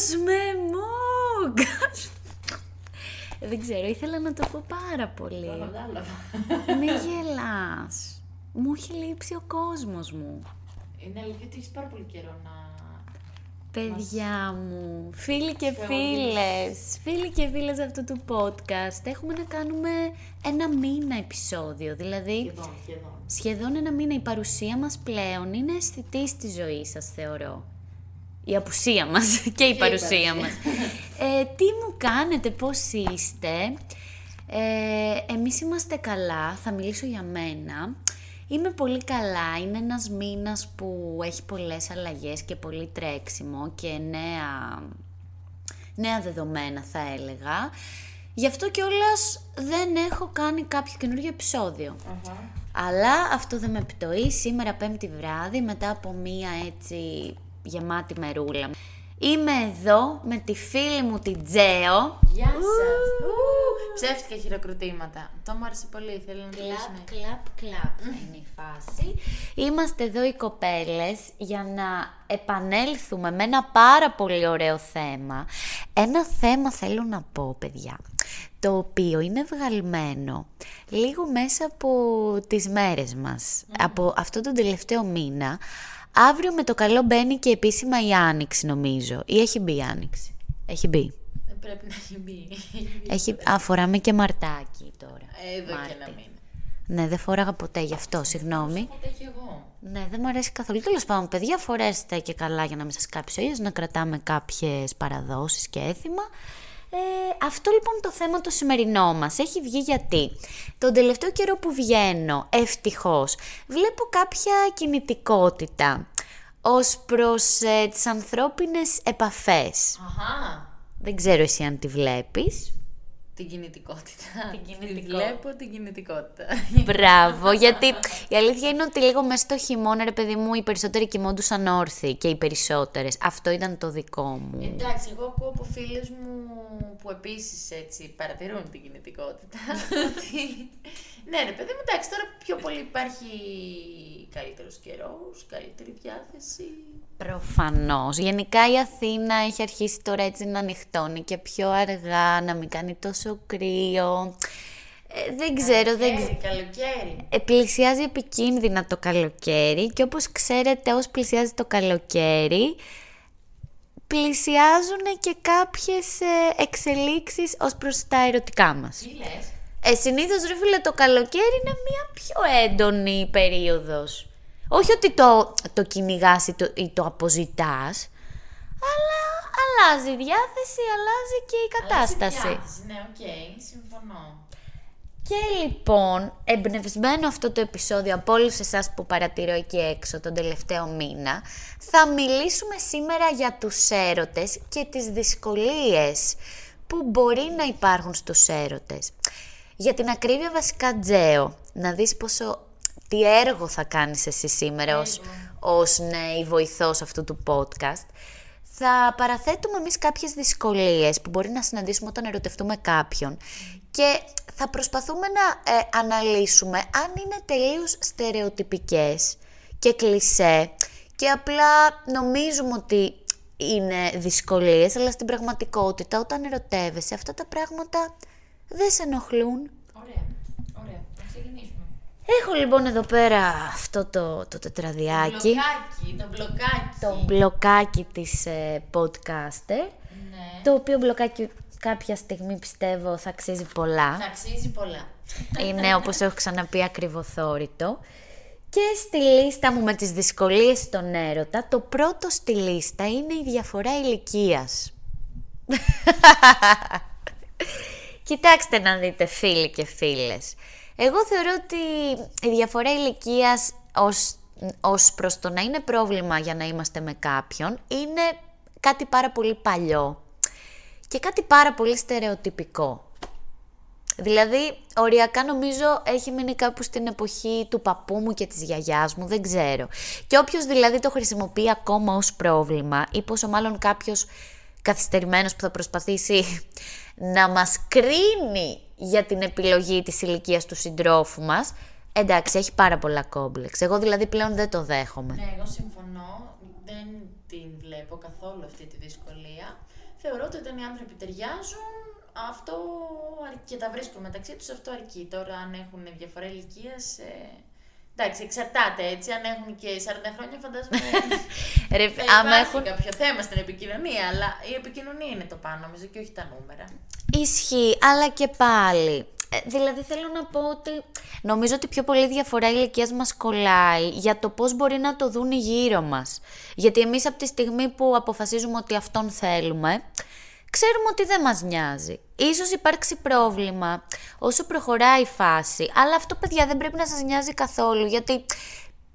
Κόσμε μου! Δεν ξέρω, ήθελα να το πω πάρα πολύ. Το κατάλαβα. Μη γελάς. Μου έχει λείψει ο κόσμος μου. Είναι αλήθεια ότι έχεις πάρα πολύ καιρό να. Παιδιά μου, φίλοι και Θεοδείς. φίλες, φίλοι και φίλες αυτού του podcast, έχουμε να κάνουμε ένα μήνα επεισόδιο, δηλαδή Σχεδόν, σχεδόν. σχεδόν ένα μήνα η παρουσία μας πλέον είναι αισθητή στη ζωή σας, θεωρώ. Η απουσία μας και η παρουσία παρουσία. μας. Ε, τι μου κάνετε, πώς είστε; Ε, εμείς είμαστε καλά, θα μιλήσω για μένα. Είμαι πολύ καλά, είναι ένας μήνας που έχει πολλές αλλαγές και πολύ τρέξιμο και νέα, νέα δεδομένα θα έλεγα. Γι' αυτό κιόλας δεν έχω κάνει κάποιο καινούργιο επεισόδιο. Αχα. Αλλά αυτό δεν με επιτοεί. Σήμερα πέμπτη βράδυ, μετά από μία έτσι γεμάτη μερούλα. Είμαι εδώ με τη φίλη μου την Τζέο. Γεια σας! Ψεύτικα χειροκροτήματα. Το μου άρεσε πολύ. Θέλω να το Κλαπ, λύσουμε. κλαπ, κλαπ θα είναι η φάση. Είμαστε εδώ οι κοπέλες για να επανέλθουμε με ένα πάρα πολύ ωραίο θέμα. Ένα θέμα θέλω να πω, παιδιά, το οποίο είναι βγαλμένο λίγο μέσα από τις μέρες μας, από αυτό τον τελευταίο μήνα. Αύριο με το καλό μπαίνει και επίσημα η Άνοιξη, νομίζω. Ή έχει μπει η Άνοιξη. Έχει μπει. Δεν πρέπει να έχει μπει. Έχει, α, φοράμε και μαρτάκι τώρα. Εδώ και Μάρτι. ένα μήνα. Ναι, δεν φόραγα ποτέ γι' αυτό, συγγνώμη. Οπότε και εγώ. Ναι, δεν μου αρέσει καθόλου. Τέλος πάντων, παιδιά, φορέστε και καλά για να μην σας κάψει ο ήλιος, να κρατάμε κάποιες παραδόσεις και έθιμα. Ε, αυτό λοιπόν το θέμα το σημερινό μας έχει βγει γιατί τον τελευταίο καιρό που βγαίνω, ευτυχώς, βλέπω κάποια κινητικότητα ως προς ε, τις ανθρώπινες επαφές. Αχά. Δεν ξέρω εσύ αν τη βλέπεις. Την κινητικότητα. Την Τη κινητικότητα. βλέπω την κινητικότητα. Μπράβο, γιατί η αλήθεια είναι ότι λίγο μέσα στο χειμώνα, ρε παιδί μου, οι περισσότεροι κοιμόντουσαν όρθιοι και οι περισσότερες. Αυτό ήταν το δικό μου. Εντάξει, εγώ ακούω από φίλες μου που επίσης έτσι παρατηρούν την κινητικότητα. ότι... ναι, ρε παιδί μου, εντάξει, τώρα πιο πολύ υπάρχει καλύτερος καιρός, καλύτερη διάθεση. Προφανώς. Γενικά η Αθήνα έχει αρχίσει τώρα έτσι να ανοιχτώνει και πιο αργά, να μην κάνει τόσο κρύο. Ε, δεν ξέρω, δεν ξέρω. Καλοκαίρι, καλοκαίρι. Ε, πλησιάζει επικίνδυνα το καλοκαίρι και όπως ξέρετε ως πλησιάζει το καλοκαίρι πλησιάζουν και κάποιες ε, εξελίξεις ως προς τα ερωτικά μας. Τι λες; Ε, συνήθως ρε φίλε το καλοκαίρι είναι μια πιο έντονη περίοδος. Όχι ότι το, το κυνηγάς ή το, ή το αποζητάς, αλλά αλλάζει η διάθεση, αλλάζει και η κατάσταση. Αλλάζει η διάθεση, Ναι, οκ, συμφωνώ. Και λοιπόν, εμπνευσμένο αυτό το επεισόδιο από όλους εσάς που παρατηρώ εκεί έξω τον τελευταίο μήνα, θα μιλήσουμε σήμερα για τους έρωτες και τις δυσκολίες που μπορεί να υπάρχουν στους έρωτες. Για την ακρίβεια βασικά, Τζέο, να δεις πόσο, τι έργο θα κάνεις εσύ σήμερα ως, ως νέη βοηθός αυτού του podcast. Θα παραθέτουμε εμείς κάποιες δυσκολίες που μπορεί να συναντήσουμε όταν ερωτευτούμε κάποιον και θα προσπαθούμε να ε, αναλύσουμε αν είναι τελείως στερεοτυπικές και κλισέ και απλά νομίζουμε ότι είναι δυσκολίες, αλλά στην πραγματικότητα όταν ερωτεύεσαι αυτά τα πράγματα δεν σε ενοχλούν. Ωραία, ωραία. Θα ξεκινήσουμε. Έχω λοιπόν εδώ πέρα αυτό το, το τετραδιάκι, Μπλοκάκι, το μπλοκάκι. το μπλοκάκι της ε, podcaster, Ναι. το οποίο μπλοκάκι κάποια στιγμή πιστεύω θα αξίζει πολλά. Θα αξίζει πολλά. Είναι όπως έχω ξαναπεί ακριβοθόρητο. Και στη λίστα μου με τις δυσκολίες στον έρωτα, το πρώτο στη λίστα είναι η διαφορά ηλικίας. Κοιτάξτε να δείτε φίλοι και φίλες. Εγώ θεωρώ ότι η διαφορά ηλικίας ως, ως προς το να είναι πρόβλημα για να είμαστε με κάποιον είναι κάτι πάρα πολύ παλιό και κάτι πάρα πολύ στερεοτυπικό. Δηλαδή, οριακά νομίζω έχει μείνει κάπου στην εποχή του παππού μου και της γιαγιάς μου, δεν ξέρω. Και όποιος δηλαδή το χρησιμοποιεί ακόμα ως πρόβλημα ή πόσο μάλλον κάποιος καθυστερημένος που θα προσπαθήσει να μας κρίνει για την επιλογή της ηλικίας του συντρόφου μας, Εντάξει, έχει πάρα πολλά κόμπλεξ. Εγώ δηλαδή πλέον δεν το δέχομαι. Ναι, εγώ συμφωνώ. Δεν την βλέπω καθόλου αυτή τη δυσκολία. Θεωρώ ότι όταν οι άνθρωποι ταιριάζουν, αυτό αρ- και τα βρίσκουν μεταξύ τους, αυτό αρκεί. Τώρα αν έχουν διαφορά ηλικίας. Ε... Εντάξει, εξαρτάται έτσι. Αν έχουν και 40 χρόνια, φαντάζομαι. Ρε, θα άμα υπάρχει έχουν... κάποιο θέμα στην επικοινωνία, αλλά η επικοινωνία είναι το πάνω, νομίζω, και όχι τα νούμερα. Ισχύει, αλλά και πάλι. Ε, δηλαδή θέλω να πω ότι νομίζω ότι πιο πολύ διαφορά ηλικίας μας κολλάει για το πώς μπορεί να το δουν γύρω μας. Γιατί εμείς από τη στιγμή που αποφασίζουμε ότι αυτόν θέλουμε, ξέρουμε ότι δεν μας νοιάζει. Ίσως υπάρξει πρόβλημα όσο προχωράει η φάση, αλλά αυτό παιδιά δεν πρέπει να σας νοιάζει καθόλου, γιατί...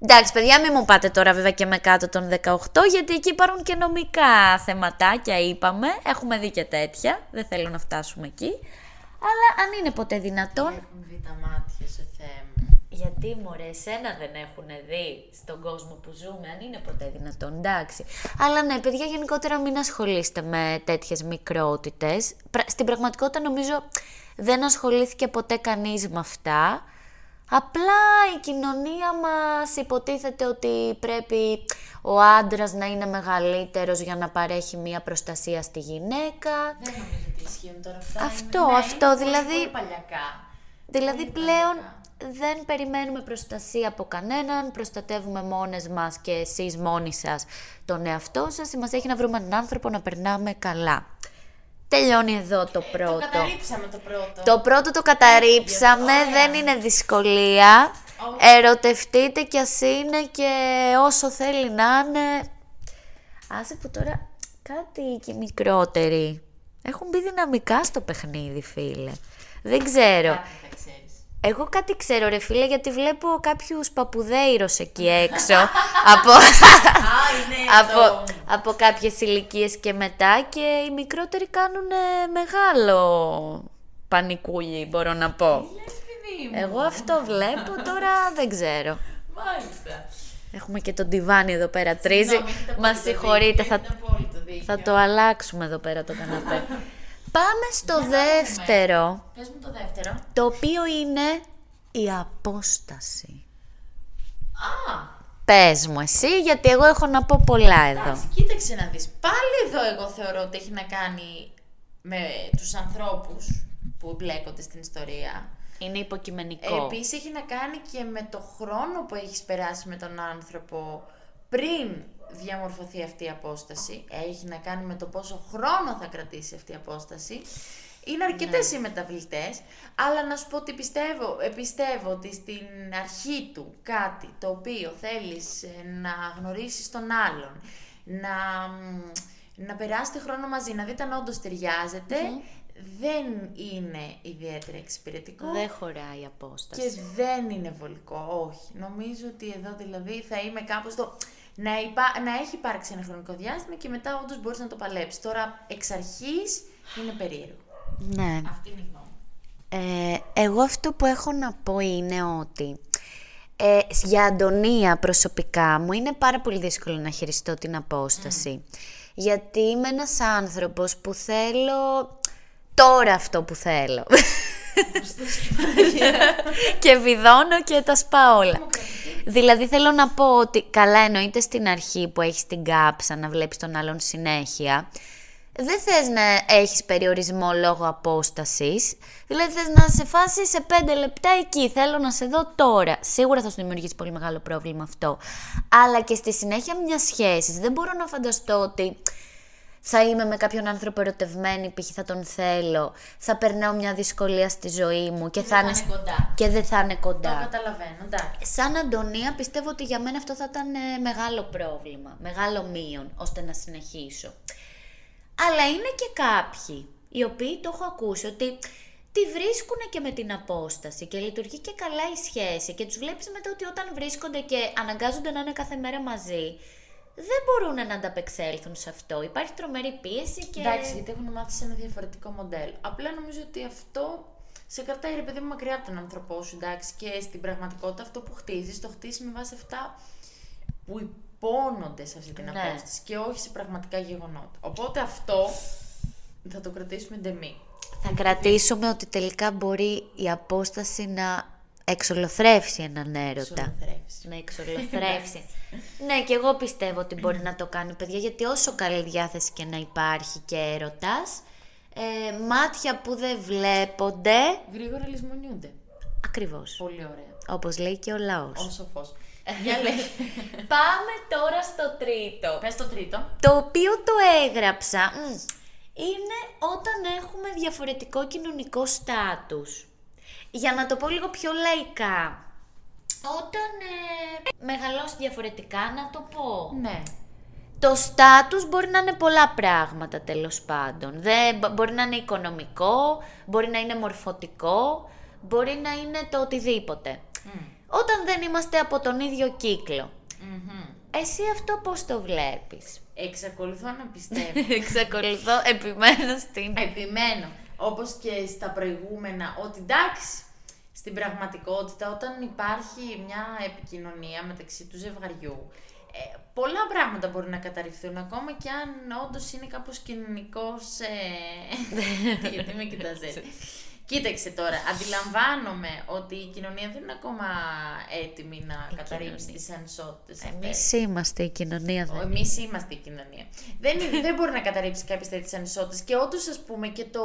Εντάξει, παιδιά, μην μου πάτε τώρα βέβαια και με κάτω των 18, γιατί εκεί υπάρχουν και νομικά θεματάκια, είπαμε. Έχουμε δει και τέτοια. Δεν θέλω να φτάσουμε εκεί. Αλλά αν είναι ποτέ δυνατόν. Έχουν δει τα μάτια σε θέμα. Γιατί μωρέ, εσένα δεν έχουν δει στον κόσμο που ζούμε, αν είναι ποτέ δυνατόν, εντάξει. Αλλά ναι, παιδιά, γενικότερα μην ασχολείστε με τέτοιες μικρότητες. Πρα- Στην πραγματικότητα νομίζω δεν ασχολήθηκε ποτέ κανείς με αυτά. Απλά η κοινωνία μας υποτίθεται ότι πρέπει ο άντρας να είναι μεγαλύτερος για να παρέχει μία προστασία στη γυναίκα. Δεν νομίζω ότι ισχύουν τώρα αυτά. Αυτό, Είναι- ναι, αυτό, είναι πολύ, δηλαδή- Πολύ παλιακά. Δηλαδή Πολύ πλέον παλιακά. Δεν περιμένουμε προστασία από κανέναν, προστατεύουμε μόνες μας και εσείς μόνοι σας τον εαυτό σας. Σημασία έχει να βρούμε έναν άνθρωπο να περνάμε καλά. Τελειώνει εδώ το Το πρώτο. καταρρίψαμε το πρώτο. Το πρώτο το καταρρίψαμε, Ωραία. δεν είναι δυσκολία. Όχι. Ερωτευτείτε κι ας είναι και όσο θέλει να είναι. Άσε που τώρα κάτι και μικρότεροι έχουν μπει δυναμικά στο παιχνίδι, φίλε. Δεν ξέρω. Κάτι θα ξέρεις. Εγώ κάτι ξέρω ρε φίλε γιατί βλέπω κάποιους παπουδέιρος εκεί έξω από, Α, είναι από, το... από κάποιες ηλικίες και μετά και οι μικρότεροι κάνουν μεγάλο πανικούλι μπορώ να πω. Λες, παιδί μου; Εγώ αυτό βλέπω τώρα δεν ξέρω. Μάλιστα. Έχουμε και τον τιβάνι εδώ πέρα τρίζει. Συγγνώμη, έχετε Μα απόλυτο συγχωρείτε, δίκιο, θα, έχετε απόλυτο δίκιο. θα το αλλάξουμε εδώ πέρα το καναπέ. Πάμε στο δεύτερο, Πες μου το δεύτερο. το οποίο είναι η απόσταση. Α, Πες μου εσύ, γιατί εγώ έχω να πω πολλά εδώ. εντάξει, κοίταξε να δεις. Πάλι εδώ εγώ θεωρώ ότι έχει να κάνει με τους ανθρώπους που μπλέκονται στην ιστορία. Είναι υποκειμενικό. Επίσης έχει να κάνει και με το χρόνο που έχεις περάσει με τον άνθρωπο πριν διαμορφωθεί αυτή η απόσταση. Έχει να κάνει με το πόσο χρόνο θα κρατήσει αυτή η απόσταση. Είναι αρκετές οι μεταβλητές, αλλά να σου πω ότι πιστεύω, ε, πιστεύω ότι στην αρχή του κάτι το οποίο θέλεις ε, να γνωρίσεις τον άλλον, να, μ, να περάσετε χρόνο μαζί, να δείτε αν όντως ταιριάζετε, δεν είναι ιδιαίτερα εξυπηρετικό. Δεν χωράει η απόσταση. Και δεν είναι βολικό, όχι. Νομίζω ότι εδώ δηλαδή θα είμαι κάπως το... Να, υπά... να έχει υπάρξει ένα χρονικό διάστημα και μετά όντως μπορείς να το παλέψεις. Τώρα, εξ αρχής, είναι περίεργο. Ναι. Αυτή είναι η γνώμη. μου. Ε, εγώ αυτό που έχω να πω είναι ότι ε, για Αντωνία προσωπικά μου είναι πάρα πολύ δύσκολο να χειριστώ την απόσταση. Γιατί είμαι ένας άνθρωπος που θέλω τώρα αυτό που θέλω. και βιδώνω και τα σπάω όλα. Δηλαδή θέλω να πω ότι καλά εννοείται στην αρχή που έχεις την κάψα να βλέπεις τον άλλον συνέχεια. Δεν θες να έχεις περιορισμό λόγω απόστασης. Δηλαδή θες να σε φάσει σε πέντε λεπτά εκεί. Θέλω να σε δω τώρα. Σίγουρα θα σου δημιουργήσει πολύ μεγάλο πρόβλημα αυτό. Αλλά και στη συνέχεια μιας σχέσης. Δεν μπορώ να φανταστώ ότι θα είμαι με κάποιον άνθρωπο ερωτευμένη, π.χ. θα τον θέλω, θα περνάω μια δυσκολία στη ζωή μου και, δεν θα είναι κοντά. και δεν θα είναι Το κοντά. καταλαβαίνω, εντάξει. Σαν Αντωνία πιστεύω ότι για μένα αυτό θα ήταν ε, μεγάλο πρόβλημα, μεγάλο μείον, ώστε να συνεχίσω. Αλλά είναι και κάποιοι, οι οποίοι το έχω ακούσει, ότι τη βρίσκουν και με την απόσταση και λειτουργεί και καλά η σχέση και τους βλέπεις μετά ότι όταν βρίσκονται και αναγκάζονται να είναι κάθε μέρα μαζί, δεν μπορούν να ανταπεξέλθουν σε αυτό. Υπάρχει τρομερή πίεση και... Εντάξει, γιατί έχουν μάθει σε ένα διαφορετικό μοντέλο. Απλά νομίζω ότι αυτό σε κρατάει ρε παιδί μου μακριά από τον άνθρωπό σου, εντάξει. Και στην πραγματικότητα αυτό που χτίζεις, το χτίζεις με βάση αυτά που υπόνονται σε αυτή την Ναι. απόσταση και όχι σε πραγματικά γεγονότα. Οπότε αυτό θα το κρατήσουμε ντεμή. Θα κρατήσουμε ότι τελικά μπορεί η απόσταση να εξολοθρεύσει έναν έρωτα. Εξολοθρεύσει. Να εξολοθρεύσει. ναι, και εγώ πιστεύω ότι μπορεί να το κάνει, παιδιά, γιατί όσο καλή διάθεση και να υπάρχει και έρωτας, ε, μάτια που δεν βλέπονται, Γρήγορα λησμονιούνται. ακριβώς. Πολύ ωραία. Όπως λέει και ο λαός. Ο σοφός. Για λέει. Πάμε τώρα στο τρίτο. Πες το τρίτο. Το οποίο το έγραψα μ, είναι όταν έχουμε διαφορετικό κοινωνικό στάτους. Για να το πω λίγο πιο λαϊκά. Όταν ε, μεγαλώσει διαφορετικά, να το πω. Ναι. Το στάτους μπορεί να είναι πολλά πράγματα τέλος πάντων. Δεν, μπο- μπορεί να είναι οικονομικό, μπορεί να είναι μορφωτικό, μπορεί να είναι το οτιδήποτε. Όταν δεν είμαστε από τον ίδιο κύκλο. Μμμ. Εσύ αυτό πώς το βλέπεις; Εξακολουθώ να πιστεύω. Εξακολουθώ, επιμένω στην... Επιμένω, όπως και στα προηγούμενα, ότι εντάξει, στην πραγματικότητα όταν υπάρχει μια επικοινωνία μεταξύ του ζευγαριού, ε, πολλά πράγματα μπορεί να καταρριφθούν, ακόμα και αν όντως είναι κάπως κοινωνικός... Ε... γιατί με κοιτάζετε; Κοίταξε τώρα, αντιλαμβάνομαι ότι η κοινωνία δεν είναι ακόμα έτοιμη να καταρρύψει τις ανισότητες αυτές. Εμείς είμαστε η κοινωνία, δεν Εμείς είμαστε η κοινωνία. Δεν, είναι- δεν μπορεί να καταρρύψει κάποιες τέτοιες ανισότητε. Και όντως, ας πούμε, και το.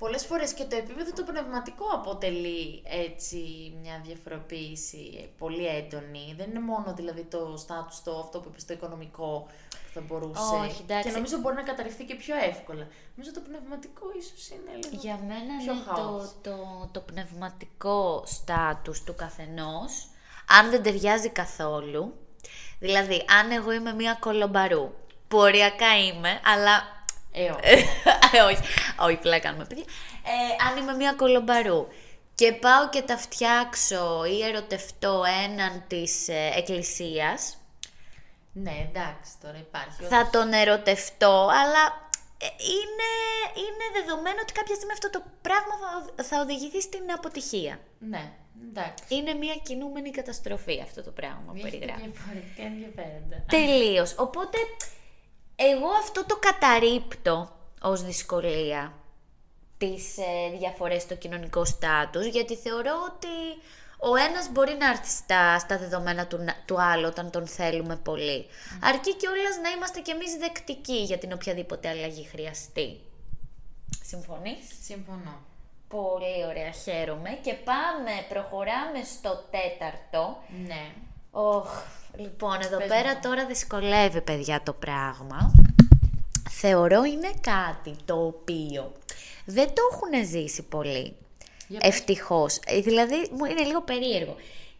Πολλές φορές και το επίπεδο το πνευματικό αποτελεί έτσι μια διαφοροποίηση πολύ έντονη. Δεν είναι μόνο δηλαδή το στάτου, το αυτό που είπες, το οικονομικό που θα μπορούσε. Όχι, εντάξει. Και νομίζω μπορεί να καταρριφθεί και πιο εύκολα. Νομίζω το πνευματικό ίσως είναι λίγο. Για μένα πιο είναι το, χάος. το, το πνευματικό στάτους του καθενός, αν δεν ταιριάζει καθόλου. Δηλαδή, αν εγώ είμαι μία κολομπαρού, που οριακά είμαι, αλλά... Ε, όχι. Ε, όχι, όχι, πλάκα κάνουμε, παιδιά. Ε, αν είμαι μία κολομπαρού και πάω και τα φτιάξω ή ερωτευτώ έναν της ε, εκκλησίας, ναι, εντάξει, τώρα υπάρχει. θα τον ερωτευτώ, αλλά ε, είναι, είναι δεδομένο ότι κάποια στιγμή αυτό το πράγμα θα, θα οδηγηθεί στην αποτυχία. Ναι, εντάξει. Είναι μια κινούμενη καταστροφή αυτό το πράγμα που Έχετε περιγράφει. διαφορετικά ενδιαφέροντα. Τελείως. Οπότε, εγώ αυτό το καταρρύπτω ως δυσκολία τις ε, διαφορές στο κοινωνικό στάτους, γιατί θεωρώ ότι ο ένας μπορεί να έρθει στα, στα δεδομένα του, να- του άλλου όταν τον θέλουμε πολύ. Αρκεί και να είμαστε κι εμείς δεκτικοί για την οποιαδήποτε αλλαγή χρειαστεί. Συμφωνείς; Συμφωνώ. Πολύ ωραία, χαίρομαι. Και πάμε, προχωράμε στο τέταρτο. Ναι. Οχ, λοιπόν, εδώ Πες πέρα μου. τώρα δυσκολεύει, παιδιά, το πράγμα. Θεωρώ είναι κάτι το οποίο δεν το έχουν ζήσει πολύ. Για πες. Ευτυχώς. Ε, Δηλαδή, μου είναι λίγο περίεργο.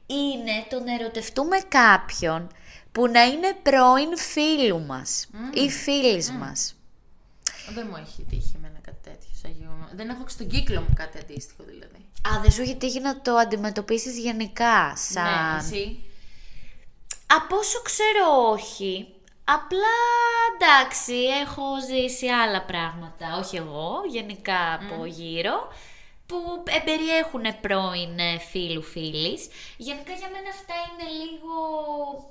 Είναι το να ερωτευτούμε κάποιον που να είναι πρώην φίλου μας ή φίλης μας. Δεν μου έχει τύχει με ένα κάτι τέτοιο σαν γεγονό. Δεν έχω στον κύκλο μου κάτι αντίστοιχο δηλαδή. Α, δεν σου έχει τύχει να το αντιμετωπίσεις γενικά, σαν... Ναι, εσύ. Από όσο ξέρω όχι. Απλά εντάξει, έχω ζήσει άλλα πράγματα, όχι εγώ, γενικά από γύρω, που εμπεριέχουν πρώην ε, φίλου φίλης. Γενικά για μένα αυτά είναι λίγο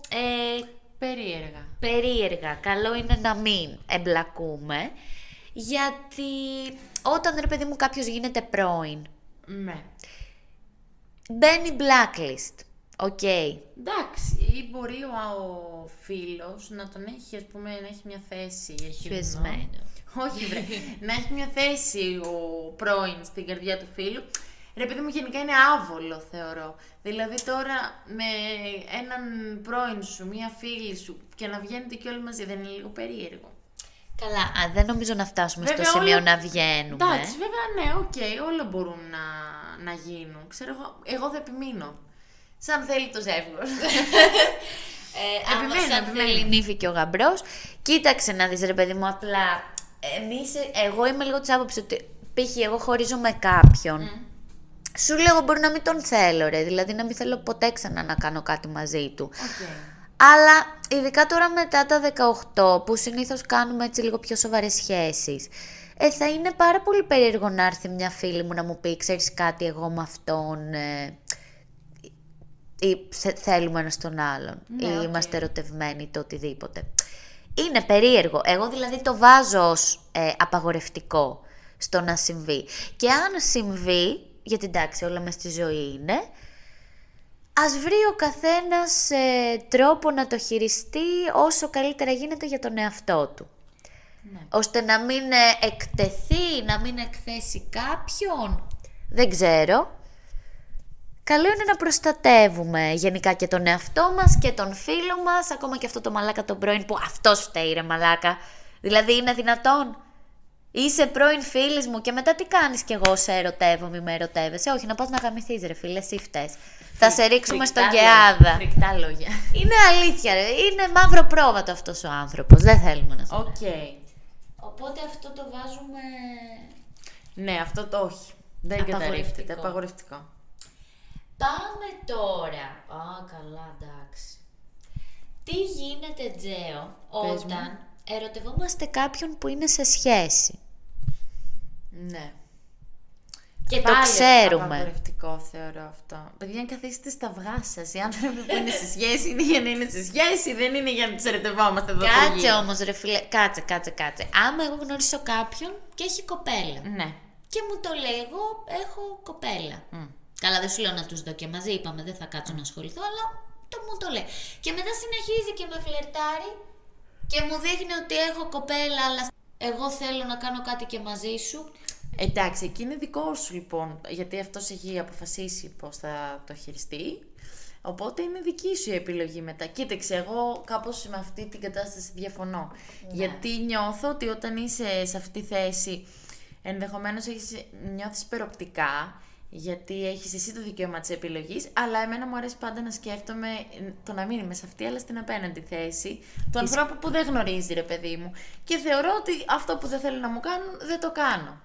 ε, Περίεργα. περίεργα. Καλό είναι να μην εμπλακούμε, γιατί όταν ρε παιδί μου κάποιος γίνεται πρώην, Ναι. μπαίνει blacklist. OK. Εντάξει, ή μπορεί ο, ο φίλος να τον έχει, ας πούμε, να έχει μια θέση. Έχει χεσμένο. Όχι, βρε. να έχει μια θέση ο πρώην στην καρδιά του φίλου. Ρε παιδί μου, γενικά είναι άβολο, θεωρώ. Δηλαδή τώρα με έναν πρώην σου, μια φίλη σου και να βγαίνετε και όλοι μαζί, δεν είναι λίγο περίεργο. Καλά, α, δεν νομίζω να φτάσουμε Βέβαια, στο σημείο όλα- να βγαίνουμε. Εντάξει, βέβαια, ναι, οκ, όλα μπορούν να, να γίνουν. Ξέρω εγώ, εγώ δεν επιμείνω. Σαν θέλει το ζεύγος. Ε, άμα Επιμένω, σαν επιμένω. θέλει νύφη και ο γαμπρός, κοίταξε να δεις ρε παιδί μου, απλά εμείς, εγώ είμαι λίγο της άποψης ότι π.χ. εγώ χωρίζω με κάποιον. Σου λέω μπορεί να μην τον θέλω ρε, δηλαδή να μην θέλω ποτέ ξανά να κάνω κάτι μαζί του. Οκ. Αλλά ειδικά τώρα μετά τα 18 που συνήθως κάνουμε έτσι λίγο πιο σοβαρές σχέσεις ε, θα είναι πάρα πολύ περίεργο να έρθει μια φίλη μου να μου πει ξέρεις κάτι εγώ με αυτόν ε, ή θε- θέλουμε ένας τον άλλον Ναι, ή οκ. είμαστε ερωτευμένοι το οτιδήποτε. Είναι περίεργο. Εγώ δηλαδή το βάζω ως ε, απαγορευτικό στο να συμβεί. Και αν συμβεί, γιατί εντάξει όλα μες στη ζωή είναι, ας βρει ο καθένας ε, τρόπο να το χειριστεί όσο καλύτερα γίνεται για τον εαυτό του. Ναι. Ώστε να μην ε, εκτεθεί, να μην εκθέσει κάποιον. Δεν ξέρω. Καλό είναι να προστατεύουμε γενικά και τον εαυτό μας και τον φίλο μας, ακόμα και αυτό το μαλάκα τον πρώην που αυτός φταίει ρε μαλάκα. Δηλαδή είναι δυνατόν; Είσαι πρώην φίλης μου και μετά τι κάνεις κι εγώ σε ερωτεύω, μη με ερωτεύεσαι; Όχι, να πας να γαμηθείς ρε φίλε, εσύ φταίς. Θα σε ρίξουμε στον Φρικτά Καιάδα. λόγια, Φρικτά λόγια. Είναι αλήθεια ρε, είναι μαύρο πρόβατο αυτός ο άνθρωπος. Δεν θέλουμε να Οκ. Οπότε αυτό το βάζουμε... Ναι, αυτό το όχι. Δεν Απαγορευτικό. καταρρίφτεται. Απαγορευτικό. Πάμε τώρα. Α, καλά, εντάξει. Τι γίνεται, Τζέο, Πες μου. όταν ερωτευόμαστε κάποιον που είναι σε σχέση; Ναι. Και το Πάλι ξέρουμε. Απαγορευτικό θεωρώ αυτό. Παιδιά, αν καθίσετε στα αυγά σας. Οι άνθρωποι που είναι σε σχέση είναι για να είναι σε σχέση, δεν είναι για να τους ερωτευόμαστε εδώ Κάτσε τριγύρω. όμως, ρε φίλε, κάτσε, κάτσε, κάτσε. Άμα εγώ γνωρίσω κάποιον και έχει κοπέλα. Ναι. Και μου το λέει, εγώ έχω κοπέλα. Μμ. Καλά, δεν σου λέω να τους δω και μαζί, είπαμε, δεν θα κάτσω να ασχοληθώ, αλλά το μου το λέει. Και μετά συνεχίζει και με φλερτάρει και μου δείχνει ότι έχω κοπέλα, αλλά εγώ θέλω να κάνω κάτι και μαζί σου. Εντάξει, εκεί είναι δικό σου λοιπόν, γιατί αυτός έχει αποφασίσει πώς θα το χειριστεί. Οπότε είναι δική σου η επιλογή μετά. Κοίταξε, εγώ κάπως με αυτή την κατάσταση διαφωνώ. Γιατί νιώθω ότι όταν είσαι σε αυτή τη θέση, ενδεχομένως έχεις, νιώθεις υπεροπτικά, γιατί έχεις εσύ το δικαίωμα της επιλογής, αλλά εμένα μου αρέσει πάντα να σκέφτομαι ε, το να μην είμαι σε αυτή, αλλά στην απέναντι θέση, του ανθρώπου που δεν γνωρίζει ρε παιδί μου. Και θεωρώ ότι αυτό που δεν θέλουν να μου κάνουν, δεν το κάνω.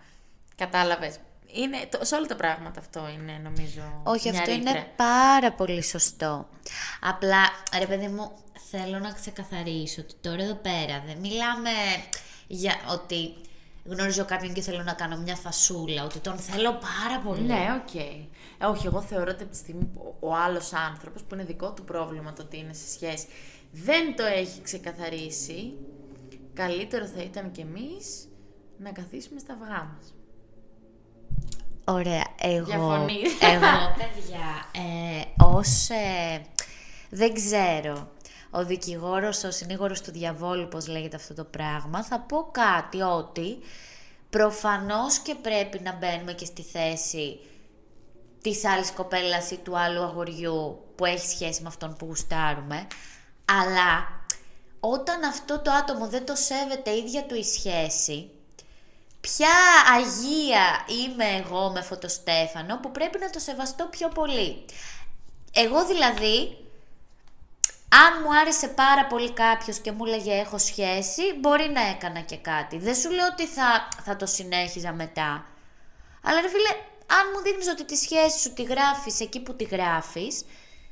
Κατάλαβες. Είναι, το, σε όλα τα πράγματα αυτό είναι νομίζω Όχι, μια αυτό ρήτρα. είναι πάρα πολύ σωστό. Απλά, ρε παιδί μου, θέλω να ξεκαθαρίσω ότι τώρα εδώ πέρα δεν μιλάμε για ότι γνωρίζω κάποιον και θέλω να κάνω μια φασούλα, ότι τον θέλω πάρα πολύ. Ναι, οκ. Ε, όχι, εγώ θεωρώ ότι από τη στιγμή που ο άλλος άνθρωπος, που είναι δικό του πρόβλημα το ότι είναι σε σχέση, δεν το έχει ξεκαθαρίσει, καλύτερο θα ήταν κι εμείς να καθίσουμε στα αυγά μας. Ωραία, εγώ, Διαφωνεί. εγώ παιδιά, ε, ως, ε, δεν ξέρω, ο δικηγόρος, ο συνήγορος του διαβόλου, πώς λέγεται αυτό το πράγμα, θα πω κάτι ότι προφανώς και πρέπει να μπαίνουμε και στη θέση της άλλης κοπέλας ή του άλλου αγοριού που έχει σχέση με αυτόν που γουστάρουμε, αλλά όταν αυτό το άτομο δεν το σέβεται η ίδια του η σχέση, ποια αγία είμαι εγώ με φωτοστέφανο που πρέπει να το σεβαστώ πιο πολύ. Εγώ δηλαδή, αν μου άρεσε πάρα πολύ κάποιος και μου λέγε έχω σχέση, μπορεί να έκανα και κάτι. Δεν σου λέω ότι θα, θα το συνέχιζα μετά. Αλλά ρε φίλε, αν μου δείχνεις ότι τη σχέση σου τη γράφεις εκεί που τη γράφεις,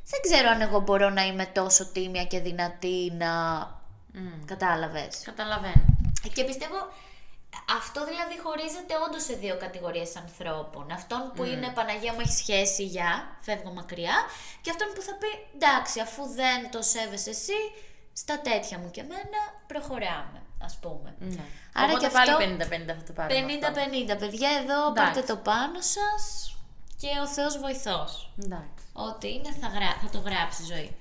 δεν ξέρω αν εγώ μπορώ να είμαι τόσο τίμια και δυνατή να... Κατάλαβες. Καταλαβαίνω. Και πιστεύω αυτό δηλαδή χωρίζεται όντως σε δύο κατηγορίες ανθρώπων. Αυτόν που είναι Παναγία μου έχεις σχέση για, φεύγω μακριά, και αυτόν που θα πει εντάξει, αφού δεν το σέβεσαι εσύ, στα τέτοια μου και εμένα προχωράμε, ας πούμε. Ναι. Άρα Οπότε και πάλι αυτό 50-50 θα το πάρουμε. αυτό. 50-50. Παιδιά, εδώ Εντάξει. πάρτε το πάνω σας και ο Θεός βοηθός. Εντάξει. Ό,τι είναι θα, γρά... θα το γράψει η ζωή.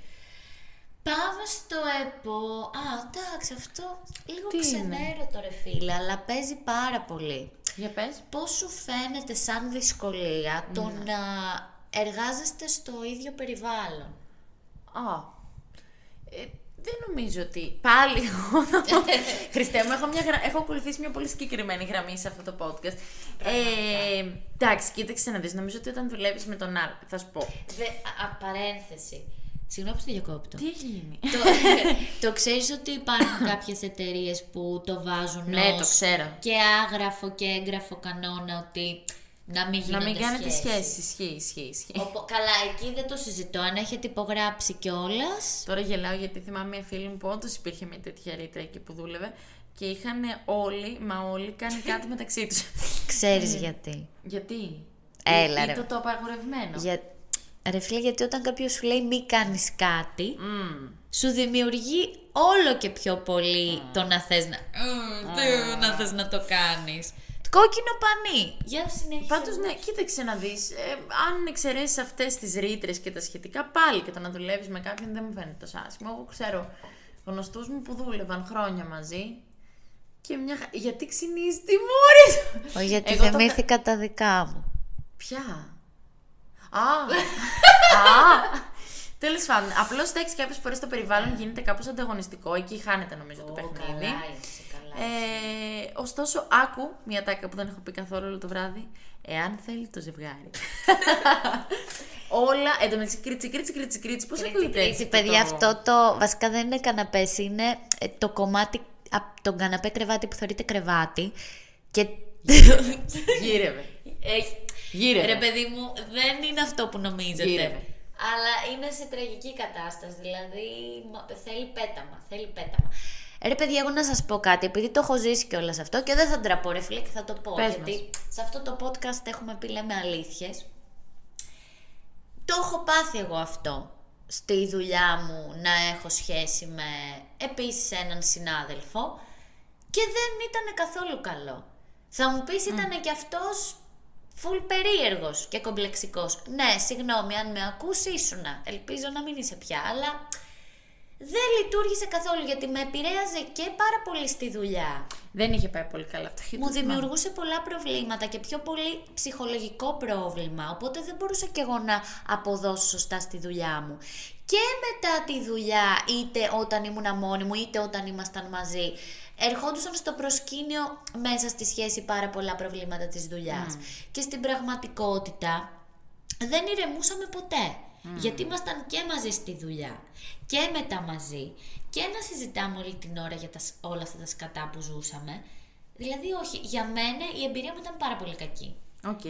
Πάμε στο ΕΠΟ. Α, εντάξει, αυτό λίγο Τι είναι; ξενέρωτο ρε φίλε, αλλά παίζει πάρα πολύ. Για πες. Πώς σου φαίνεται σαν δυσκολία το Ναι. να εργάζεστε στο ίδιο περιβάλλον; Α. Ε, δεν νομίζω ότι. Πάλι εγώ θα πω. Χριστέ μου, έχω, μια γρα... έχω ακολουθήσει μια πολύ συγκεκριμένη γραμμή σε αυτό το podcast. Ε, εντάξει, κοίταξε να δεις. Νομίζω ότι όταν δουλεύεις με τον άλλο. Θα σου πω. Δε, α, α, παρένθεση. Συγγνώμη που το διακόπτω. Τι έχει γίνει; το, το ξέρεις ότι υπάρχουν κάποιες εταιρείες που το βάζουν ναι, ως το ξέρω. και άγραφο και έγγραφο κανόνα ότι να μην Να γίνονται μην κάνετε σχέσεις. σχέση. Ισχύει, ισχύει, ισχύει. Οπο- καλά, εκεί δεν το συζητώ. Αν έχετε υπογράψει κιόλας. Τώρα γελάω γιατί θυμάμαι μια φίλη μου που όντως υπήρχε μια τέτοια ρήτρα εκεί που δούλευε και είχαν όλοι, μα όλοι, κάνει κάτι μεταξύ τους. Ξέρεις γιατί. γιατί; Έλα, Ή ρε. το, το απαγορευμένο. Για... Ρε φίλε, γιατί όταν κάποιος σου λέει μη κάνεις κάτι, Μμμ. σου δημιουργεί όλο και πιο πολύ το να θες να... Μμμ, τι, να θες να το κάνεις. Κόκκινο πανί. Για συνέχισε. Πάντως, ναι, κοίταξε να δεις. Ε, αν εξαιρέσεις αυτές τις ρήτρες και τα σχετικά, πάλι και το να δουλεύεις με κάποιον δεν μου φαίνεται τόσο άσχημο. Εγώ ξέρω γνωστούς μου που δούλευαν χρόνια μαζί και μια. χα- Γιατί ξυνίζει τη μόρη! Όχι, γιατί Εγώ το κα- θυμήθηκα τα δικά μου. Ποια; Α! Α! Τέλο πάντων, απλώ εντάξει, κάποιε φορέ το περιβάλλον γίνεται κάπω ανταγωνιστικό. Εκεί χάνεται νομίζω το παιχνίδι. Ε, ωστόσο, άκου μια τάκα που δεν έχω πει καθόλου όλο το βράδυ. Εάν θέλει το ζευγάρι. Όλα. Εν τω μεταξύ, κρίτσι, κρίτσι, κρίτσι, κρίτσι. Πώ ακούγεται έτσι. Έτσι, παιδιά, αυτό το. Βασικά δεν είναι καναπέ, είναι ε, το κομμάτι από τον καναπέ κρεβάτι που θεωρείται κρεβάτι. Και. Γύρευε. Έχει. Γύρευε. Ρε παιδί μου, δεν είναι αυτό που νομίζετε. Γύρευε. Αλλά είναι σε τραγική κατάσταση. Δηλαδή μα- θέλει πέταμα. Θέλει πέταμα. Ρε παιδιά, εγώ να σας πω κάτι, επειδή το έχω ζήσει και όλα αυτό και δεν θα ντραπώ ρε φίλε και θα το πω. Πες γιατί σε αυτό το podcast έχουμε πει λέμε αλήθειες. Το έχω πάθει εγώ αυτό στη δουλειά μου να έχω σχέση με επίσης έναν συνάδελφο και δεν ήταν καθόλου καλό. Θα μου πεις ήταν και αυτός φουλ περίεργος και κομπλεξικός. Ναι, συγγνώμη, αν με ακούσει ήσουνα. Ελπίζω να μην είσαι πια, αλλά δεν λειτουργήσε καθόλου γιατί με επηρέαζε και πάρα πολύ στη δουλειά. Δεν είχε πάει πολύ καλά αυτό. Μου δημιουργούσε πολλά προβλήματα και πιο πολύ ψυχολογικό πρόβλημα, οπότε δεν μπορούσα κι εγώ να αποδώσω σωστά στη δουλειά μου. Και μετά τη δουλειά, είτε όταν ήμουν μόνη μου, είτε όταν ήμασταν μαζί, ερχόντουσαν στο προσκήνιο μέσα στη σχέση πάρα πολλά προβλήματα της δουλειάς. Και στην πραγματικότητα δεν ηρεμούσαμε ποτέ. Γιατί ήμασταν και μαζί στη δουλειά και μετά μαζί και να συζητάμε όλη την ώρα για τα, σ- όλα αυτά τα σκατά που ζούσαμε. Δηλαδή όχι, για μένα η εμπειρία μου ήταν πάρα πολύ κακή. Οκ.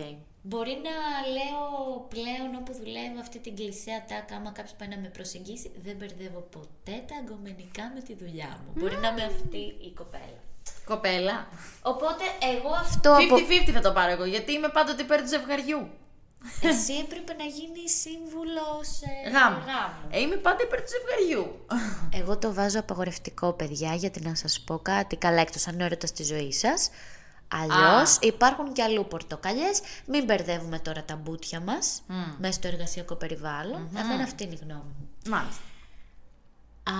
Μπορεί να λέω πλέον όπου δουλεύω αυτή την κλισέ ατάκα, άμα κάποιος πάει να με προσεγγίσει, δεν μπερδεύω ποτέ τα γκομενικά με τη δουλειά μου. Μπορεί να είμαι αυτή η κοπέλα. Κοπέλα. Οπότε εγώ αυτό από... 50-50 θα το πάρω εγώ, γιατί είμαι πάντοτε υπέρ του ζευγαριού. Εσύ έπρεπε να γίνει σύμβουλος ε, Γάμου. γάμου. Ε, είμαι πάντα υπέρ του ζευγαριού. Εγώ το βάζω απαγορευτικό, παιδιά, γιατί να σας πω κάτι καλά εκτός αν είναι έρωτας στη ζωής σας. Αλλιώς υπάρχουν και αλλού πορτοκαλιές. Μην μπερδεύουμε τώρα τα μπουτια μας μέσα στο εργασιακό περιβάλλον. Εμένα αυτή είναι η γνώμη μου. Μάλιστα. Α,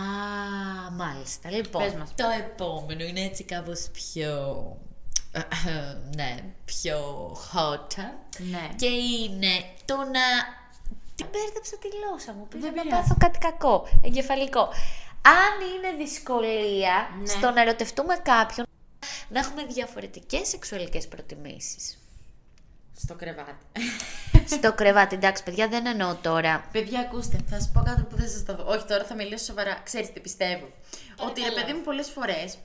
μάλιστα. Λοιπόν, Πες μας. το επόμενο είναι έτσι κάπως πιο... ναι, πιο hot. Ναι. Και είναι το να... Τι μπέρδεψα τη γλώσσα μου, πήγα Δεν να πειράζει. πάθω κάτι κακό, εγκεφαλικό. Αν είναι δυσκολία Ναι. στο να ερωτευτούμε κάποιον, να έχουμε διαφορετικές σεξουαλικές προτιμήσεις. Στο κρεβάτι. στο κρεβάτι, εντάξει παιδιά, δεν εννοώ τώρα. Παιδιά, ακούστε, θα σας πω κάτι που δεν σας το πω. Όχι, τώρα θα μιλήσω σοβαρά. Ξέρετε, πιστεύω. Ότι ρε Παρακαλώ. παιδί μου, πολλές φορές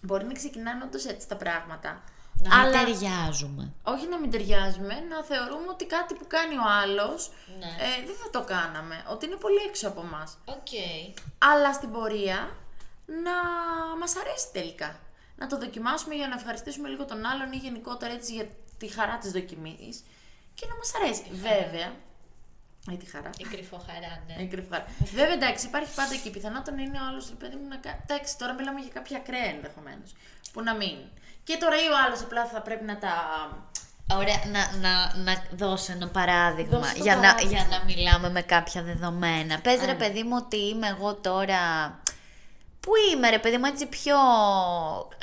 μπορεί να ξεκινάνε όντως έτσι τα πράγματα. Να μην αλλά ταιριάζουμε. όχι να μην ταιριάζουμε, να θεωρούμε ότι κάτι που κάνει ο άλλος Ναι. ε, δεν θα το κάναμε. Ότι είναι πολύ έξω από εμά. Οκ. Αλλά στην πορεία να μας αρέσει τελικά. Να το δοκιμάσουμε για να ευχαριστήσουμε λίγο τον άλλον ή γενικότερα έτσι για τη χαρά της δοκιμής και να μας αρέσει. Βέβαια. Για τη χαρά. Η κρυφοχαρά, ναι. Ε, κρυφά. Βέβαια, εντάξει, υπάρχει πάντα και η πιθανότητα να είναι ο άλλος ρε παιδί μου να κάνει. Εντάξει, τώρα μιλάμε για κάποια ακραία ενδεχομένως. Που να μην. Και τώρα ή ο άλλος απλά θα πρέπει να τα. Ωραία, να, να, να δώσω ένα παράδειγμα Δώσε το για, να, παράδειγμα. για να μιλάμε με κάποια δεδομένα. Πες ρε Α. παιδί μου ότι είμαι εγώ τώρα... Πού είμαι ρε παιδί μου έτσι πιο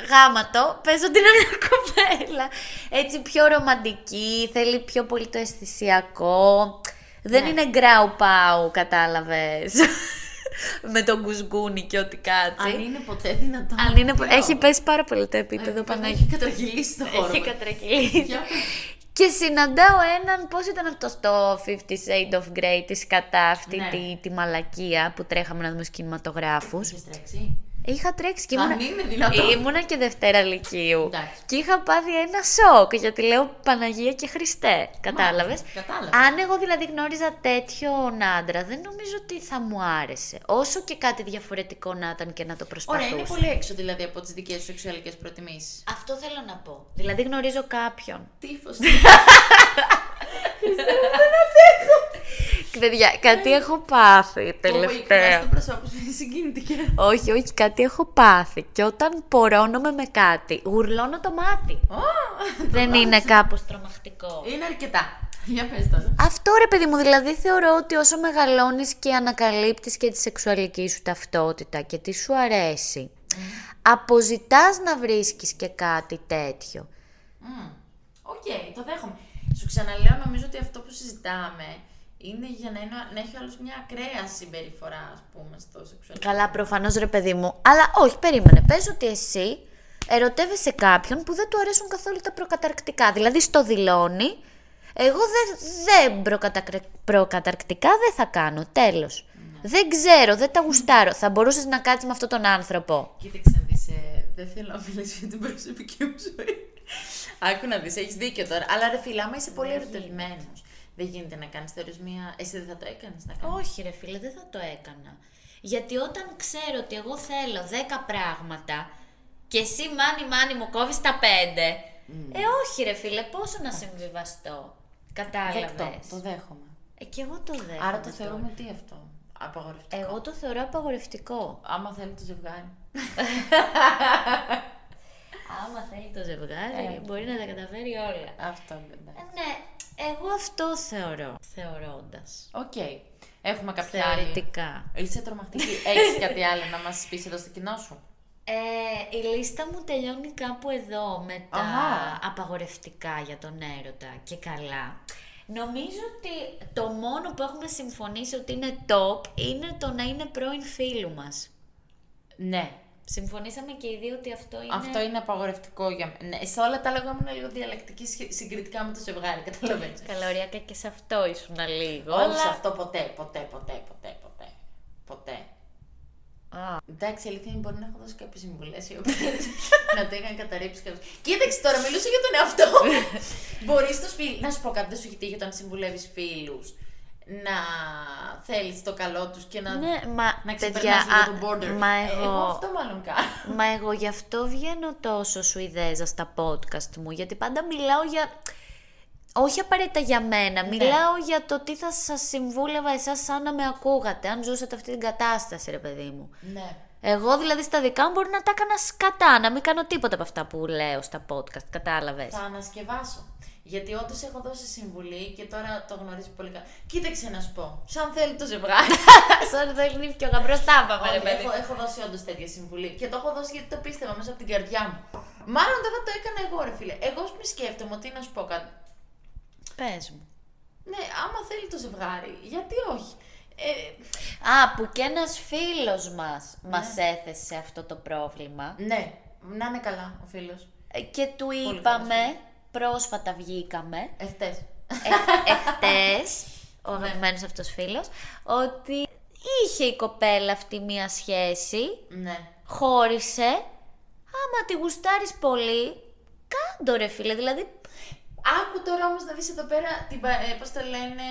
γάματο, πες ότι είναι μια κοπέλα. Έτσι πιο ρομαντική, θέλει πιο πολύ το αισθησιακό. Δεν Ναι. είναι γκράου πάου, κατάλαβες. με τον κουσκούνι και ό,τι κάτσει. Αν είναι ποτέ δυνατόν. Αν είναι... Τι Έχει λέω. πέσει πάρα πολύ το επίπεδο Ε, Παναγία. Έχει κατρακυλήσει το χώρο. Έχει μας. κατρακυλήσει. Για πες. Και συναντάω έναν, πώς ήταν αυτός στο 50 Shades of Grey, της κατά αυτή Ναι. τη, τη μαλακία που τρέχαμε να δούμε στους κινηματογράφους. Είχες τρέξει; Είχα τρέξει και Αν ήμουνα, είναι δυνατόν. ήμουνα και Δευτέρα Λυκείου. Εντάξει. Και είχα πάθει ένα σοκ, γιατί λέω Παναγία και Χριστέ, κατάλαβες; Μάλιστα, κατάλαβα. Αν εγώ δηλαδή γνώριζα τέτοιον άντρα, δεν νομίζω ότι θα μου άρεσε. Όσο και κάτι διαφορετικό να ήταν και να το Ωραία, προσπαθούσα. είναι πολύ έξω δηλαδή από τις δικές σου σεξουαλικές προτιμήσεις. Αυτό θέλω να πω. Δηλαδή γνωρίζω κάποιον Τύφος. Παιδιά, κάτι έχω πάθει Όπου οι τελευταία. του προσώπου σου είναι συγκινητικές. όχι, όχι, κάτι έχω πάθει. Και όταν πορώνομαι με κάτι, γουρλώνω το μάτι. Ω, Δεν είναι κάπως τρομακτικό. Είναι αρκετά. Για πες τώρα. Αυτό ρε παιδί μου, δηλαδή θεωρώ ότι όσο μεγαλώνεις και ανακαλύπτεις και τη σεξουαλική σου ταυτότητα και τι σου αρέσει, αποζητάς να βρίσκεις και κάτι τέτοιο. Μμ, Οκ, το δέχομαι. Σου ξαναλέω, νομίζω ότι αυτό που συζητάμε είναι για να, είναι, να έχει άλλος μια ακραία συμπεριφορά, ας πούμε, στο σεξουαλικό. Καλά, προφανώς ρε παιδί μου, αλλά όχι, περίμενε. Πες ότι εσύ ερωτεύεσαι κάποιον που δεν του αρέσουν καθόλου τα προκαταρκτικά. Δηλαδή στο δηλώνει, εγώ δεν, δεν προκατακρε- προκαταρκτικά δεν θα κάνω, τέλος. Δεν ξέρω, δεν τα γουστάρω. Θα μπορούσες να κάτσεις με αυτόν τον άνθρωπο. Κοίταξε να δεις, ε, δεν θέλω να μιλήσω για την προσωπική μου ζωή. Άκου να δεις, έχεις δίκιο τώρα. Αλλά ρε φίλε, άμα είσαι πολύ ερωτευμένος, δεν γίνεται να κάνεις θεωρείς μία... Εσύ δεν θα το έκανες να κάνεις. Όχι ρε φίλε, δεν θα το έκανα. Γιατί όταν ξέρω ότι εγώ θέλω 10 πράγματα και εσύ μάνι μάνι μου κόβεις τα 5, ε όχι ρε φίλε, πόσο να συμβιβαστώ; Κατάλαβες. Δεκτό, το δέχομαι. Ε, και εγώ το δέχομαι. Άρα το τώρα. θεωρούμε τι αυτό, απαγορευτικό. Εγώ το θεωρώ απαγορευτικό. Άμα θέλει το ζευγάρι. Άμα θέλει το ζευγάρι, μπορεί να τα καταφέρει όλα. Αυτό είναι. Ε, ναι, εγώ αυτό θεωρώ. Θεωρώντας. Οκ. Έχουμε κάποια άλλη. Θεωρητικά. Είσαι τρομακτική. Έχεις κάτι άλλο να μας πεις εδώ στο κοινό σου; Ε, η λίστα μου τελειώνει κάπου εδώ με τα Αχα. απαγορευτικά για τον έρωτα και καλά. Νομίζω ότι το μόνο που έχουμε συμφωνήσει ότι είναι top είναι το να είναι πρώην φίλου μας. Ναι. Συμφωνήσαμε και οι δύο ότι αυτό είναι... Αυτό είναι απαγορευτικό για μένα. Ναι, σε όλα τα άλλα εγώ ήμουν λίγο διαλεκτική σχε- συγκριτικά με το ζευγάρι, καταλαβαίνεις. Καλωριακά και σε αυτό ήσουν λίγο. Όχι αλλά- σε αυτό ποτέ, ποτέ, ποτέ, ποτέ, ποτέ. Ποτέ. Α, Εντάξει, η αλήθεια είναι μπορεί να έχω δώσει κάποιες συμβουλές οι οποίες να το είχαν καταρρύψει κάποιο. Κοίταξε τώρα, μιλούσα για τον εαυτό μου. μπορείς στου φίλου. Να σου πω κάτι, δεν σου έχει τύχει όταν συμβουλεύεις φίλους να θέλεις το καλό τους και να, ναι, μα να παιδιά, ξεπερνάς λίγο α, το border. μα Ε, εγώ... εγώ αυτό μάλλον κάνω. Μα εγώ γι' αυτό βγαίνω τόσο Σουηδέζα στα podcast μου, γιατί πάντα μιλάω για... Όχι απαραίτητα για μένα, μιλάω για το τι θα σας συμβούλευα εσάς σαν να με ακούγατε, αν ζούσατε αυτή την κατάσταση, ρε παιδί μου. Ναι. Εγώ δηλαδή στα δικά μου μπορεί να τα έκανα σκατά, να μην κάνω τίποτα από αυτά που λέω στα podcast, κατάλαβες. Θα ανασκευάσω. Γιατί όντως έχω δώσει συμβουλή και τώρα το γνωρίζει πολύ καλά. Κοίταξε να σου πω. Σαν θέλει το ζευγάρι. Σαν δεν είναι πιο μπροστά πάμε, ρε Όχι, παιδί. έχω, έχω δώσει όντως τέτοια συμβουλή. Και το έχω δώσει γιατί το πίστευα μέσα από την καρδιά μου. Μάλλον δεν θα το έκανα εγώ, ρε φίλε. Εγώ μη σκέφτομαι ότι να σου πω κάτι. Πες μου. Ναι, άμα θέλει το ζευγάρι, γιατί όχι; Ε, Α, που και ένας φίλος μας μας έθεσε αυτό το πρόβλημα. ναι, να είναι καλά ο φίλος. Ε, Και του καλός είπαμε, πρόσφατα βγήκαμε, Εχθές. ε, εχθές, ο αγαπημένος αυτός φίλος, ότι είχε η κοπέλα αυτή μία σχέση, Ναι. χώρισε, άμα τη γουστάρεις πολύ, κάντο ρε φίλε, δηλαδή Άκου τώρα όμως να δεις εδώ πέρα, την, πα- ε, πώς το λένε,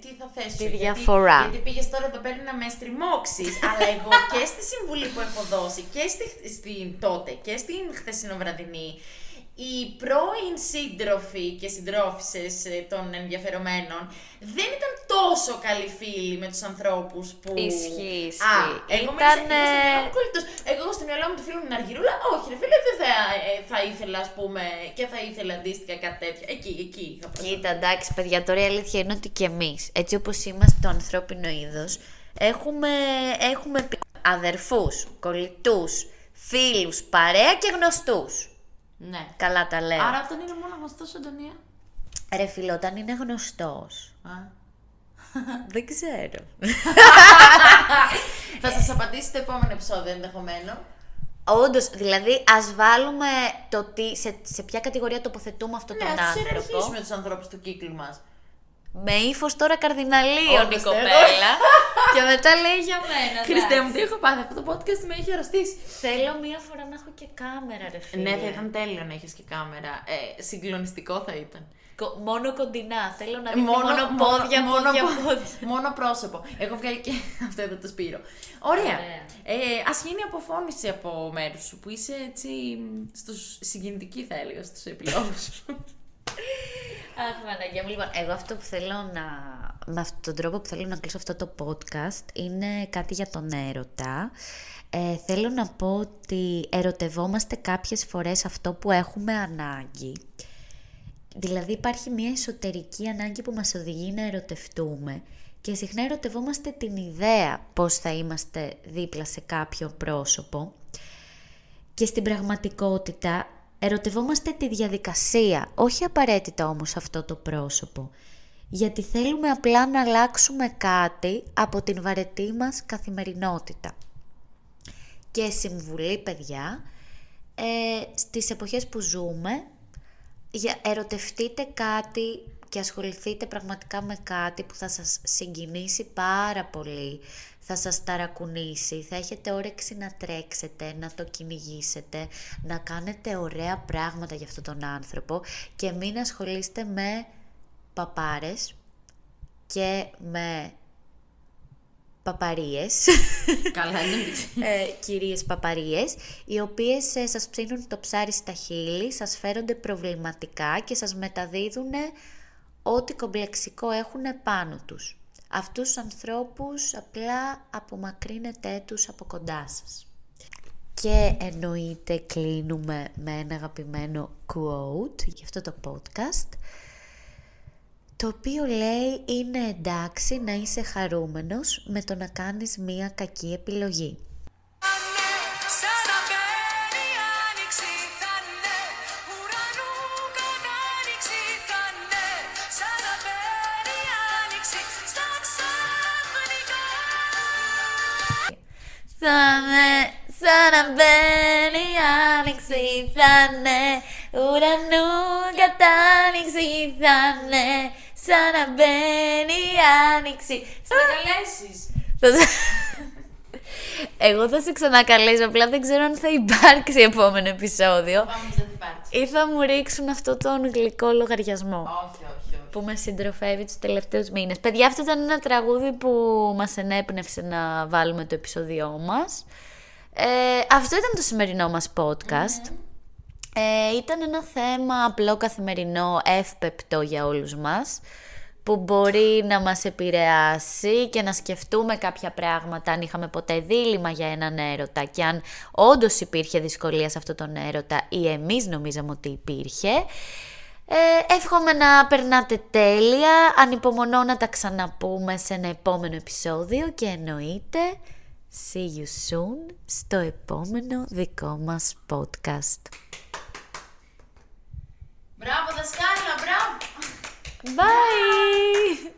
τι θα θέσω. Τη γιατί- διαφορά. Γιατί, πήγες τώρα εδώ πέρα να με στριμώξεις. αλλά εγώ και στη συμβουλή που έχω δώσει και στη, στην τότε και στην χθεσινοβραδινή, οι πρώην σύντροφοι και συντρόφισσες ε, των ενδιαφερομένων δεν ήταν τόσο καλοί φίλοι με τους ανθρώπους που... Ισχύει, Α, ισχύει. εγώ Ήτανε- Ήτανε... Εγώ στο μυαλό μου του φίλου μου την Αργυρούλα, όχι ρε φίλε, δεν θα, ε, θα ήθελα ας πούμε και θα ήθελα αντίστοιχα κάτι τέτοιο. Εκεί, εκεί είχα προσ- Κοίτα, εντάξει, παιδιά, τώρα η αλήθεια είναι ότι και εμείς, έτσι όπως είμαστε το ανθρώπινο είδος, έχουμε, έχουμε πει αδερφούς, κολλητούς, φίλους, παρέα και γνωστούς. Ναι. Καλά τα λέω. Άρα όταν είναι μόνο γνωστός, Αντωνία. Ρε φίλο, όταν είναι γνωστός. Α. Δεν ξέρω. Θα σας απαντήσει το επόμενο επεισόδιο ενδεχομένω. Όντως, δηλαδή, ας βάλουμε το τι, σε, σε ποια κατηγορία τοποθετούμε αυτό Ναι, τον ας τους άνθρωπο. ιεραρχήσουμε τους ανθρώπους του κύκλου μας. Με ύφος τώρα καρδιναλίων η Όντως, κοπέλα. και μετά λέει για μένα. Χριστέ μου, εντάξει. τι έχω πάθει, αυτό το podcast με έχει αρρωστήσει. Θέλω μία φορά να έχω και κάμερα, ρε φίλε. Ναι, θα ήταν τέλειο να έχεις και κάμερα. Ε, συγκλονιστικό θα ήταν. Κο- μόνο κοντινά. Θέλω να δείχνει μόνο, πόδια, μόνο, πόδια, πο- πόδια. μόνο πρόσωπο. Έχω βγάλει και αυτό εδώ το σπύρο. Ωραία. Ωραία. Ε, ας γίνει αποφώνηση από μέρους σου που είσαι έτσι στους συγκινητική θα έλεγα στους επιλόγους σου. Αχ, Παναγία μου. Λοιπόν, εγώ αυτό που θέλω να... Με αυτόν τον τρόπο που θέλω να κλείσω αυτό το podcast είναι κάτι για τον έρωτα. Ε, θέλω να πω ότι ερωτευόμαστε κάποιες φορές αυτό που έχουμε ανάγκη. Δηλαδή υπάρχει μια εσωτερική ανάγκη που μας οδηγεί να ερωτευτούμε και συχνά ερωτευόμαστε την ιδέα πώς θα είμαστε δίπλα σε κάποιο πρόσωπο και στην πραγματικότητα ερωτευόμαστε τη διαδικασία, όχι απαραίτητα όμως αυτό το πρόσωπο. Γιατί θέλουμε απλά να αλλάξουμε κάτι από την βαρετή μας καθημερινότητα. Και συμβουλή, παιδιά, ε, στις εποχές που ζούμε, ερωτευτείτε κάτι και ασχοληθείτε πραγματικά με κάτι που θα σας συγκινήσει πάρα πολύ, θα σας ταρακουνήσει, θα έχετε όρεξη να τρέξετε, να το κυνηγήσετε, να κάνετε ωραία πράγματα για αυτόν τον άνθρωπο και μην ασχολείστε με παπάρες και με παπαρίες. Καλά, ε, κυρίες παπαρίες, οι οποίες ε, σας ψήνουν το ψάρι στα χείλη, σας φέρονται προβληματικά και σας μεταδίδουν ό,τι κομπλεξικό έχουν πάνω τους. Αυτούς τους ανθρώπους απλά απομακρύνετε τους από κοντά σας. Και εννοείται κλείνουμε με ένα αγαπημένο quote για αυτό το podcast, το οποίο λέει είναι εντάξει να είσαι χαρούμενος με το να κάνεις μία κακή επιλογή. Άνοιξη θα είναι ουρανού κατάνοιξη θα είναι σαν να μπαίνει η άνοιξη. Θα καλέσεις. Εγώ θα σε ξανακαλέσω, απλά δεν ξέρω αν θα υπάρξει επόμενο επεισόδιο. Πάμε, δεν υπάρξει. Ή θα μου ρίξουν αυτό τον γλυκό λογαριασμό. Όχι, όχι, όχι. που με συντροφεύει τους τελευταίους μήνες. Παιδιά, αυτό ήταν ένα τραγούδι που μας ενέπνευσε να βάλουμε το επεισόδιό μας. Ε, αυτό ήταν το σημερινό μας podcast. Ε, ήταν ένα θέμα απλό καθημερινό, εύπεπτο για όλους μας, που μπορεί να μας επηρεάσει και να σκεφτούμε κάποια πράγματα αν είχαμε ποτέ δίλημα για έναν έρωτα και αν όντως υπήρχε δυσκολία σε αυτόν τον έρωτα ή εμείς νομίζαμε ότι υπήρχε. Ε, εύχομαι να περνάτε τέλεια, ανυπομονώ να τα ξαναπούμε σε ένα επόμενο επεισόδιο και εννοείται see you soon στο επόμενο δικό μας podcast. Μπράβο, δασκάλα, μπράβο. Bye!